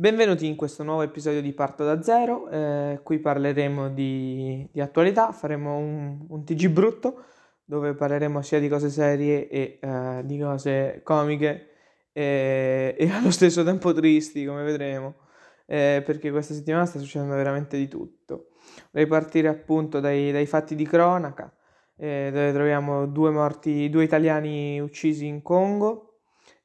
Benvenuti in questo nuovo episodio di Parto da Zero, eh, qui parleremo di, di attualità, faremo un, un, TG brutto dove parleremo sia di cose serie e eh, di cose comiche e, e, allo stesso tempo tristi, come vedremo, eh, perché questa settimana sta succedendo veramente di tutto. Vorrei partire appunto dai, dai fatti di cronaca, eh, dove troviamo due morti, due italiani uccisi in Congo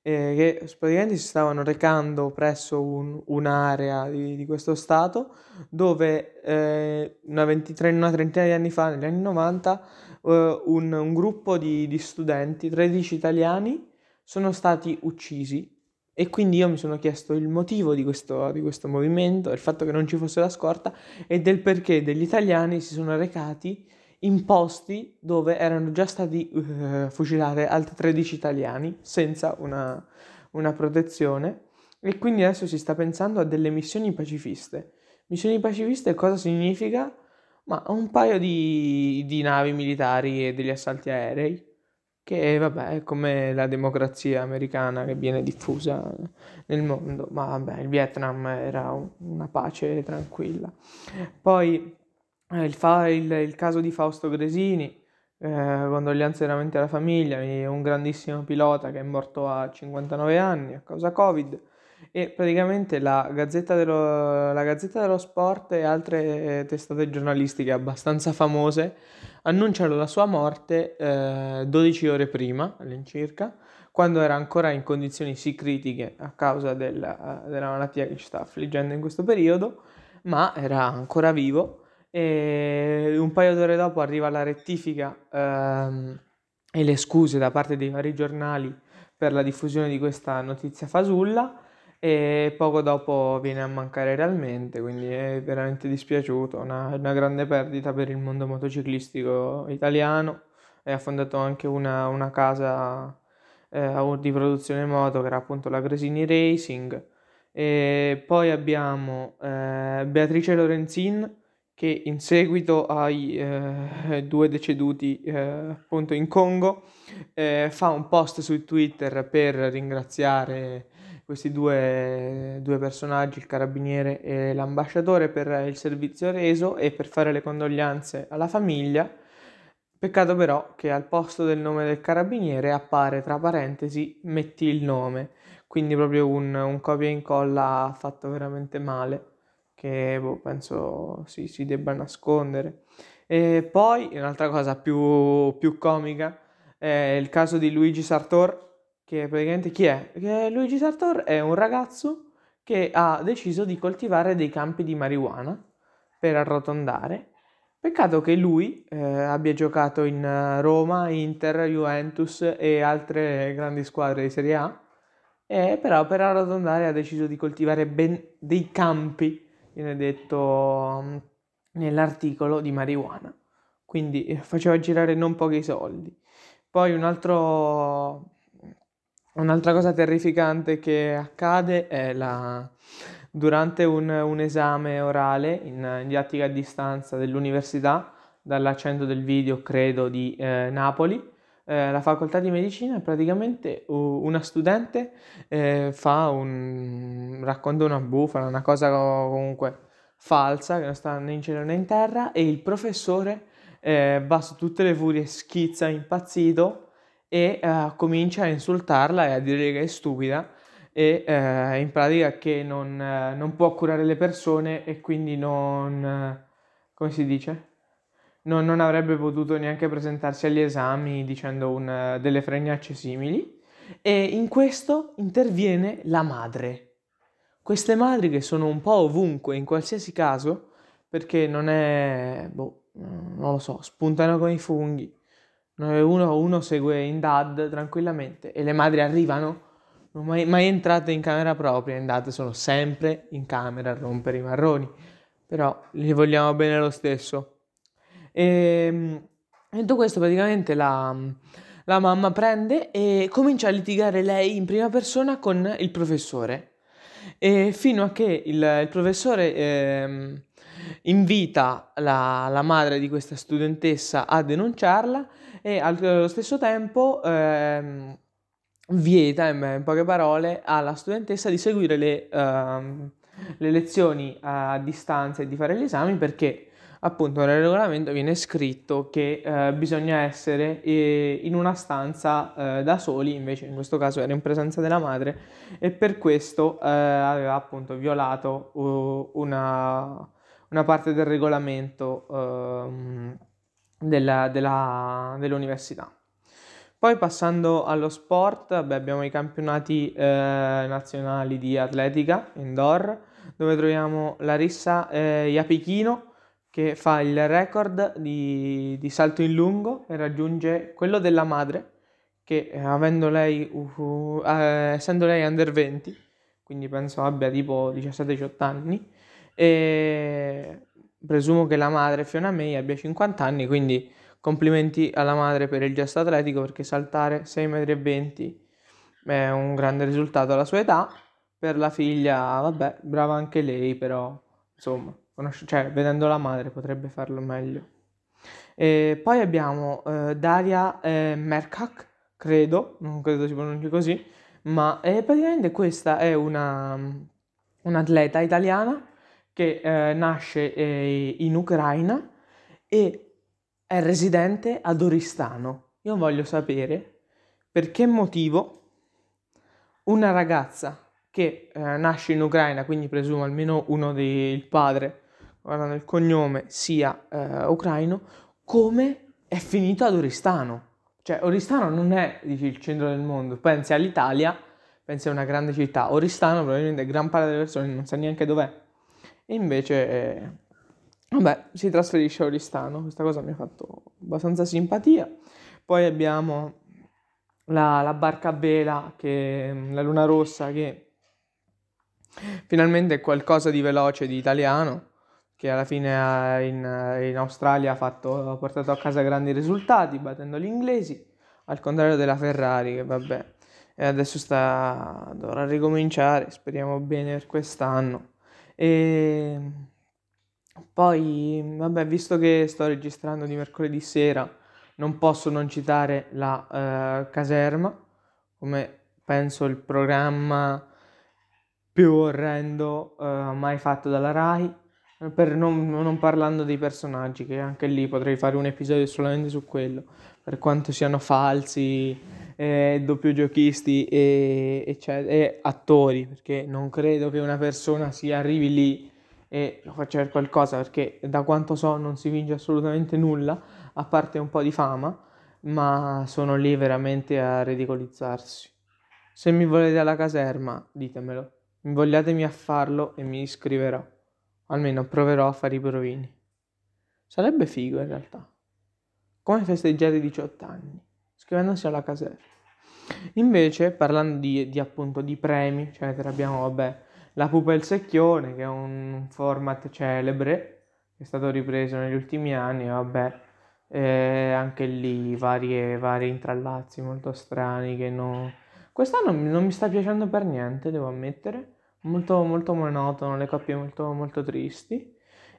eh, che praticamente si stavano recando presso un, un'area di, di, questo stato dove eh, una, 23, una trentina di anni fa, negli anni 90, eh, un, un, gruppo di, di, studenti, 13 italiani, sono stati uccisi. E quindi io mi sono chiesto il motivo di questo, di questo movimento, il fatto che non ci fosse la scorta e del perché degli italiani si sono recati in posti dove erano già stati uh, fucilati altri 13 italiani senza una, una protezione e quindi adesso si sta pensando a delle missioni pacifiste. Missioni pacifiste cosa significa? Ma un paio di, di navi militari e degli assalti aerei, che vabbè è come la democrazia americana che viene diffusa nel mondo, ma vabbè il Vietnam era una pace tranquilla. Poi eh, il, fa, il, il, caso di Fausto Gresini, eh, condoglianze veramente alla famiglia, un grandissimo pilota che è morto a 59 anni a causa Covid. E praticamente la Gazzetta dello, la Gazzetta dello Sport e altre testate giornalistiche abbastanza famose annunciano la sua morte eh, 12 ore prima all'incirca, quando era ancora in condizioni sì critiche a causa della, della malattia che ci sta affliggendo in questo periodo, ma era ancora vivo e un paio d'ore dopo arriva la rettifica ehm, e le scuse da parte dei vari giornali per la diffusione di questa notizia fasulla e poco dopo viene a mancare realmente, quindi è veramente dispiaciuto, una, una grande perdita per il mondo motociclistico italiano. E ha fondato anche una, una casa eh, di produzione moto che era appunto la Gresini Racing. E poi abbiamo eh, Beatrice Lorenzin che in seguito ai eh, due deceduti eh, appunto in Congo eh, fa un post su Twitter per ringraziare questi due, due, personaggi, il carabiniere e l'ambasciatore, per il servizio reso e per fare le condoglianze alla famiglia. Peccato però che al posto del nome del carabiniere appare tra parentesi metti il nome, quindi proprio un, un copia e incolla fatto veramente male che boh, penso si, si debba nascondere. E poi un'altra cosa più, più comica è il caso di Luigi Sartor, che praticamente chi è? Che Luigi Sartor è un ragazzo che ha deciso di coltivare dei campi di marijuana per arrotondare. Peccato che lui eh, abbia giocato in Roma, Inter, Juventus e altre grandi squadre di Serie A, e però per arrotondare ha deciso di coltivare ben dei campi viene detto mm, nell'articolo di marijuana, quindi eh, faceva girare non pochi soldi. Poi un altro, un'altra cosa terrificante che accade è la, durante un, un, esame orale in, in, didattica a distanza dell'università, dall'accento del video credo di eh, Napoli, eh, la facoltà di medicina praticamente una studente eh, fa un racconta una bufala, una cosa comunque falsa che non sta né in cielo né in terra e il professore eh, va su tutte le furie, schizza impazzito e eh, comincia a insultarla e a dire che è stupida e eh, in pratica che non, non, può curare le persone e quindi non come si dice? Non, non avrebbe potuto neanche presentarsi agli esami dicendo un, delle fregnacce simili e in questo interviene la madre. Queste madri che sono un po' ovunque, in qualsiasi caso, perché non è, boh, non lo so, spuntano con i funghi. Uno, uno segue in dad tranquillamente e le madri arrivano, non mai, mai entrate in camera propria, in dad sono sempre in camera a rompere i marroni, però li vogliamo bene lo stesso. E ehm, detto questo, praticamente la, la mamma prende e comincia a litigare lei in prima persona con il professore. E fino a che il, il professore eh, invita la, la, madre di questa studentessa a denunciarla e allo stesso tempo eh, vieta, in poche parole, alla studentessa di seguire le, uh, le lezioni a distanza e di fare gli esami perché appunto nel regolamento viene scritto che eh, bisogna essere eh, in una stanza eh, da soli, invece in questo caso era in presenza della madre e per questo eh, aveva appunto violato uh, una, una, parte del regolamento ehm, della, della, dell'università. Poi passando allo sport, beh, abbiamo i campionati eh, nazionali di atletica indoor, dove troviamo Larissa Iapichino che fa il record di, di, salto in lungo e raggiunge quello della madre, che eh, avendo lei, uh, uh, essendo lei under 20, quindi penso abbia tipo 17-18 anni, e presumo che la madre Fiona May abbia 50 anni, quindi Complimenti alla madre per il gesto atletico perché saltare 6,20 m è un grande risultato alla sua età. Per la figlia, vabbè, brava anche lei, però insomma, conosce, cioè, vedendo la madre potrebbe farlo meglio. E poi abbiamo eh, Daria eh, Merkak, credo, non credo si pronunci così, ma eh, praticamente questa è una, un'atleta italiana che eh, nasce eh, in Ucraina e è residente ad Oristano. Io voglio sapere per che motivo una ragazza che eh, nasce in Ucraina, quindi presumo almeno uno del padre, guardando il cognome, sia eh, ucraino, come è finito ad Oristano. Cioè, Oristano non è dici, il centro del mondo, pensi all'Italia, pensi a una grande città. Oristano probabilmente gran parte delle persone non sa neanche dov'è. E invece... Eh, Vabbè, si trasferisce a Oristano, questa cosa mi ha fatto abbastanza simpatia. Poi abbiamo la, la barca a vela, che, la luna rossa, che finalmente è qualcosa di veloce, di italiano, che alla fine in, in Australia ha, fatto, ha portato a casa grandi risultati, battendo gli inglesi, al contrario della Ferrari, che vabbè, e adesso sta, dovrà ricominciare, speriamo bene per quest'anno. E poi, vabbè, visto che sto registrando di mercoledì sera, non posso non citare la eh, caserma, come penso il programma più orrendo eh, mai fatto dalla RAI, per non, non, parlando dei personaggi, che anche lì potrei fare un episodio solamente su quello, per quanto siano falsi, eh, doppio giochisti e, e, e attori, perché non credo che una persona si arrivi lì e lo faccio per qualcosa perché da quanto so non si vince assolutamente nulla, a parte un po' di fama, ma sono lì veramente a ridicolizzarsi. Se mi volete alla caserma, ditemelo, invogliatemi a farlo e mi iscriverò. Almeno proverò a fare i provini. Sarebbe figo in realtà. Come festeggiare i 18 anni? Scrivendosi alla caserma. Invece, parlando di, di appunto di premi, eccetera, abbiamo, vabbè, la pupa e il secchione, che è un format celebre, che è stato ripreso negli ultimi anni, vabbè, eh, anche lì varie, vari intrallazzi molto strani che non... Quest'anno non mi sta piacendo per niente, devo ammettere, molto, molto monotono, le coppie molto, molto tristi.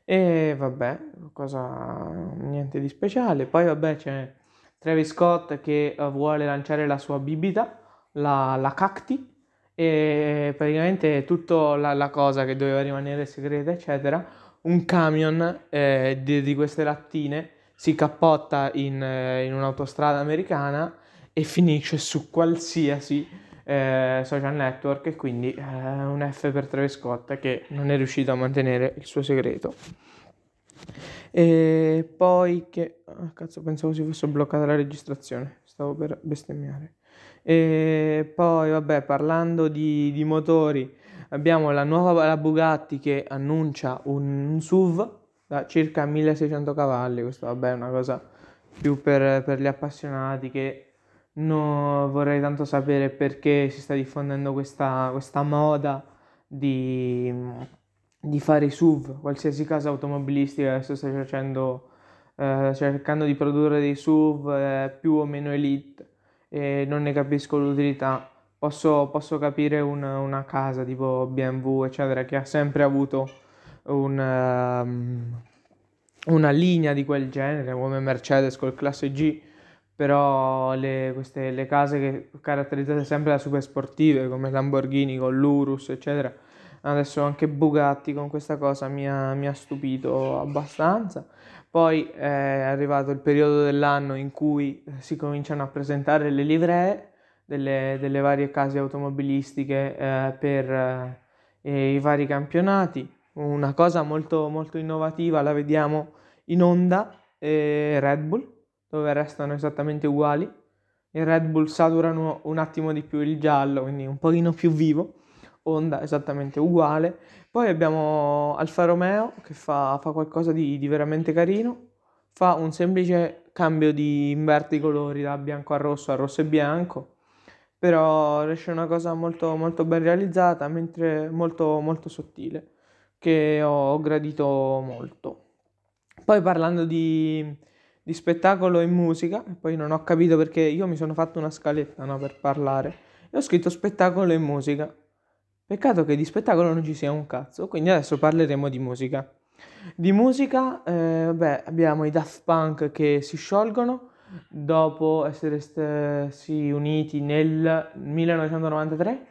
E vabbè, cosa, niente di speciale. Poi vabbè c'è Travis Scott che uh, vuole lanciare la sua bibita, la, la Cacti, e praticamente tutta la, la, cosa che doveva rimanere segreta, eccetera, un camion eh, di, di, queste lattine si cappotta in, eh, in, un'autostrada americana e finisce su qualsiasi eh, social network e quindi eh, un F per Travis Scott che non è riuscito a mantenere il suo segreto. E poi che... Oh, cazzo, pensavo si fosse bloccata la registrazione, stavo per bestemmiare. E poi, vabbè, parlando di, di motori, abbiamo la nuova la Bugatti che annuncia un, un SUV da circa 1600 cavalli. Questo, vabbè, è una cosa più per, per gli appassionati che non vorrei tanto sapere perché si sta diffondendo questa, questa moda di, di, fare i SUV. Qualsiasi casa automobilistica adesso sta facendo, eh, cercando di produrre dei SUV eh, più o meno elite e non ne capisco l'utilità. Posso, posso capire un, una casa tipo BMW, eccetera, che ha sempre avuto un, um, una linea di quel genere, come Mercedes col classe G, però le, queste, le case che caratterizzate sempre da super sportive, come Lamborghini con l'Urus, eccetera, adesso anche Bugatti con questa cosa mi ha, mi ha stupito abbastanza. Poi è arrivato il periodo dell'anno in cui si cominciano a presentare le livree delle, delle varie case automobilistiche eh, per eh, i vari campionati. Una cosa molto, molto innovativa la vediamo in Honda e Red Bull, dove restano esattamente uguali. I Red Bull saturano un attimo di più il giallo, quindi un pochino più vivo. Honda esattamente uguale. Poi abbiamo Alfa Romeo che fa, fa qualcosa di, di, veramente carino. Fa un semplice cambio di inverte i colori da bianco a rosso a rosso e bianco. Però riesce una cosa molto, molto ben realizzata, mentre molto, molto sottile, che ho gradito molto. Poi parlando di, di spettacolo e musica, poi non ho capito perché io mi sono fatto una scaletta no, per parlare e ho scritto spettacolo e musica. Peccato che di spettacolo non ci sia un cazzo, quindi adesso parleremo di musica. Di musica, eh, beh, abbiamo i Daft Punk che si sciolgono dopo essersi uniti nel 1993,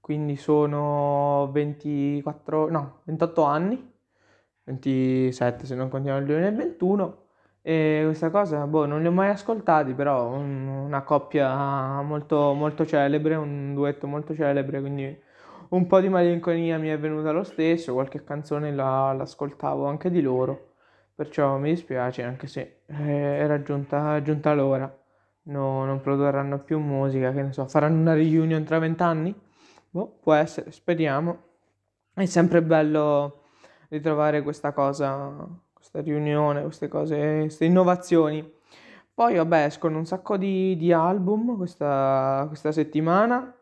quindi sono 24, no, 28 anni 27 se non contiamo il 2021 e questa cosa boh, non li ho mai ascoltati però un, una coppia molto, molto celebre un duetto molto celebre quindi un po' di malinconia mi è venuta lo stesso qualche canzone la, l'ascoltavo anche di loro perciò mi dispiace anche se eh, era giunta, giunta l'ora. No, non produrranno più musica che ne so faranno una reunion tra vent'anni? Boh, può essere speriamo. È sempre bello ritrovare questa cosa, questa riunione, queste cose, queste innovazioni. Poi vabbè escono un sacco di, di album questa, questa settimana,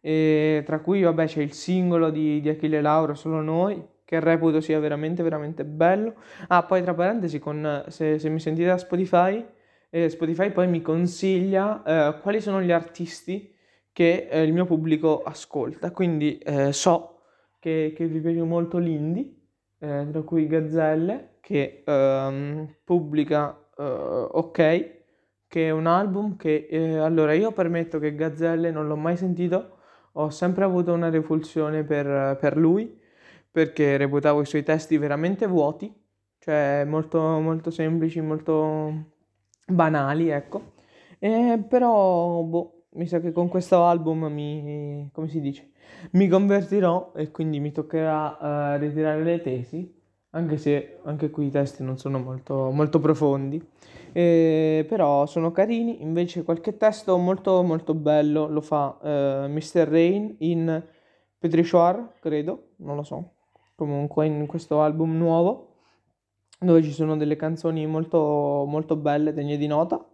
tra cui vabbè c'è il singolo di, di Achille Lauro, Solo Noi, che reputo sia veramente veramente bello. Ah, poi tra parentesi, con, se, se mi sentite da Spotify, eh, Spotify poi mi consiglia eh, quali sono gli artisti che eh, il mio pubblico ascolta, quindi eh, so che, che vi piace molto l'indie eh, tra cui Gazzelle, che ehm, pubblica eh, Ok, che è un album che eh, allora io permetto che Gazzelle non l'ho mai sentito, ho sempre avuto una repulsione per, per lui perché reputavo i suoi testi veramente vuoti, cioè molto, molto semplici, molto banali, ecco. E però, boh, mi sa che con questo album mi, come si dice, mi convertirò e quindi mi toccherà uh, ritirare le tesi, anche se anche qui i testi non sono molto, molto profondi, eh, però sono carini. Invece qualche testo molto molto bello lo fa eh, Mr. Rain in Petrichoir, credo, non lo so, comunque in questo album nuovo dove ci sono delle canzoni molto, molto belle, degne di nota.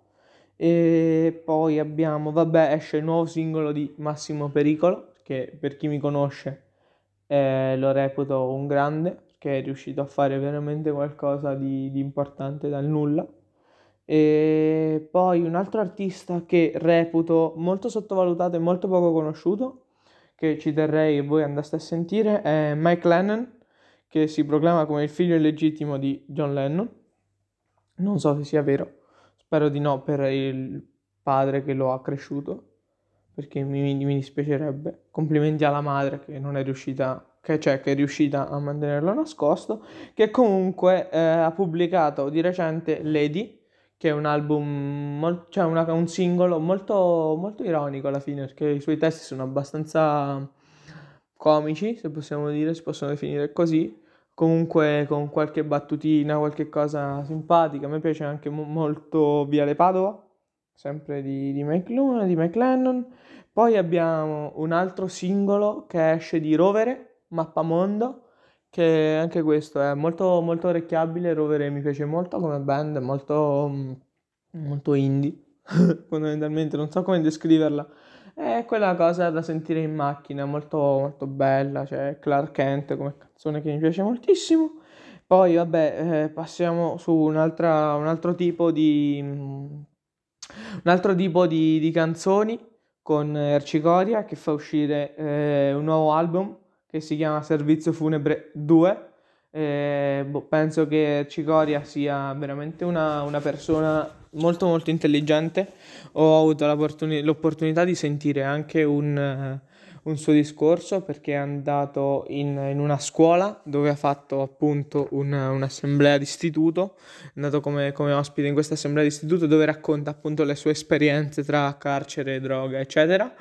E poi abbiamo, vabbè, esce il nuovo singolo di Massimo Pericolo, che per chi mi conosce eh, lo reputo un grande, perché è riuscito a fare veramente qualcosa di, di importante dal nulla. E poi un altro artista che reputo molto sottovalutato e molto poco conosciuto, che ci terrei che voi andaste a sentire, è Mike Lennon, che si proclama come il figlio illegittimo di John Lennon. Non so se sia vero, spero di no per il padre che lo ha cresciuto perché mi, mi dispiacerebbe. Complimenti alla madre che non è riuscita, che, cioè, che è riuscita a mantenerlo nascosto, che comunque eh, ha pubblicato di recente Lady, che è un album, cioè una, un singolo molto, molto ironico alla fine, perché i suoi testi sono abbastanza comici, se possiamo dire, si possono definire così, comunque con qualche battutina, qualche cosa simpatica. A me piace anche mo- molto Viale Padova, sempre di, di, Mike di Mike Lennon. Poi abbiamo un altro singolo che esce di Rovere, Mappamondo, che anche questo è molto, molto orecchiabile. Rovere mi piace molto come band, molto, molto indie, fondamentalmente, non so come descriverla. È quella cosa da sentire in macchina, molto, molto bella, cioè Clark Kent come canzone che mi piace moltissimo. Poi vabbè, eh, passiamo su un altro tipo di, un altro tipo di, di canzoni con Ercicoria che fa uscire eh, un nuovo album che si chiama Servizio Funebre 2. Eh, boh, penso che Ercicoria sia veramente una, una, persona molto molto intelligente. Ho avuto l'opportunità di sentire anche un, un suo discorso perché è andato in, in una scuola dove ha fatto appunto un, un'assemblea d'istituto, è andato come, come ospite in questa assemblea d'istituto dove racconta appunto le sue esperienze tra carcere, droga, eccetera.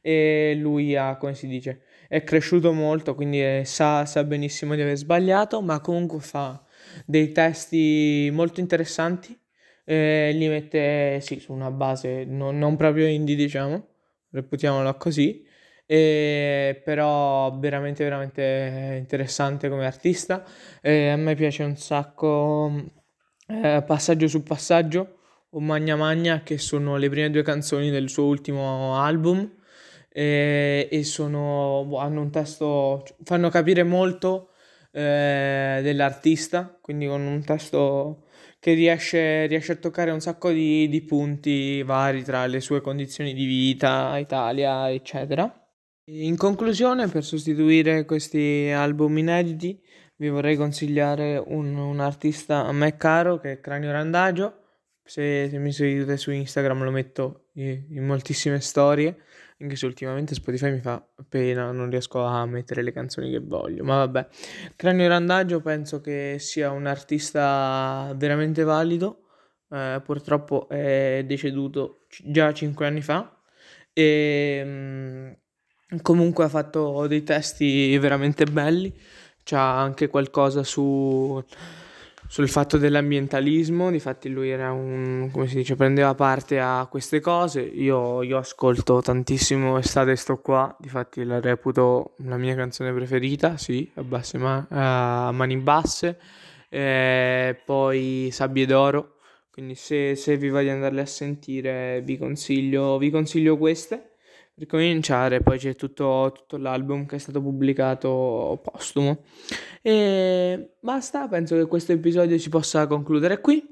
E lui ha, come si dice, è cresciuto molto, quindi è, sa, sa benissimo di aver sbagliato, ma comunque fa dei testi molto interessanti. Eh, li mette sì, su una base non, non proprio indie, diciamo, reputiamolo così e però veramente veramente interessante come artista e a me piace un sacco eh, passaggio su passaggio o Magna Magna che sono le prime due canzoni del suo ultimo album e, e sono boh, hanno un testo fanno capire molto eh, dell'artista quindi con un testo che riesce, riesce a toccare un sacco di, di punti vari tra le sue condizioni di vita, Italia, eccetera. In conclusione, per sostituire questi album inediti, vi vorrei consigliare un, un artista a me caro che è Cranio Randagio. Se, se mi seguite su Instagram lo metto in, in, moltissime storie, anche se ultimamente Spotify mi fa pena, non riesco a mettere le canzoni che voglio. Ma vabbè, Cranio Randagio penso che sia un artista veramente valido. Eh, purtroppo è deceduto già 5 anni fa. E mm, Comunque ha fatto dei testi veramente belli, c'ha anche qualcosa su, sul fatto dell'ambientalismo, difatti lui era un, come si dice, prendeva parte a queste cose, io, io ascolto tantissimo Estate sto qua, difatti la reputo la mia canzone preferita, sì, a, basse ma- a mani basse, e poi Sabbie d'oro, quindi se, se vi di andarle a sentire vi consiglio, vi consiglio queste. Per cominciare, poi c'è tutto, tutto l'album che è stato pubblicato postumo. E basta, penso che questo episodio si possa concludere qui.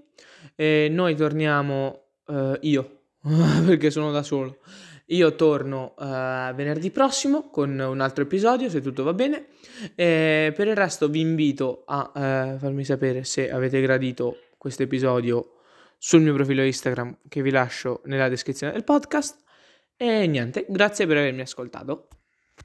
E noi torniamo, uh, io, perché sono da solo. Io torno uh, venerdì prossimo con un altro episodio, se tutto va bene. E per il resto vi invito a uh, farmi sapere se avete gradito questo episodio sul mio profilo Instagram che vi lascio nella descrizione del podcast. E niente, grazie per avermi ascoltato.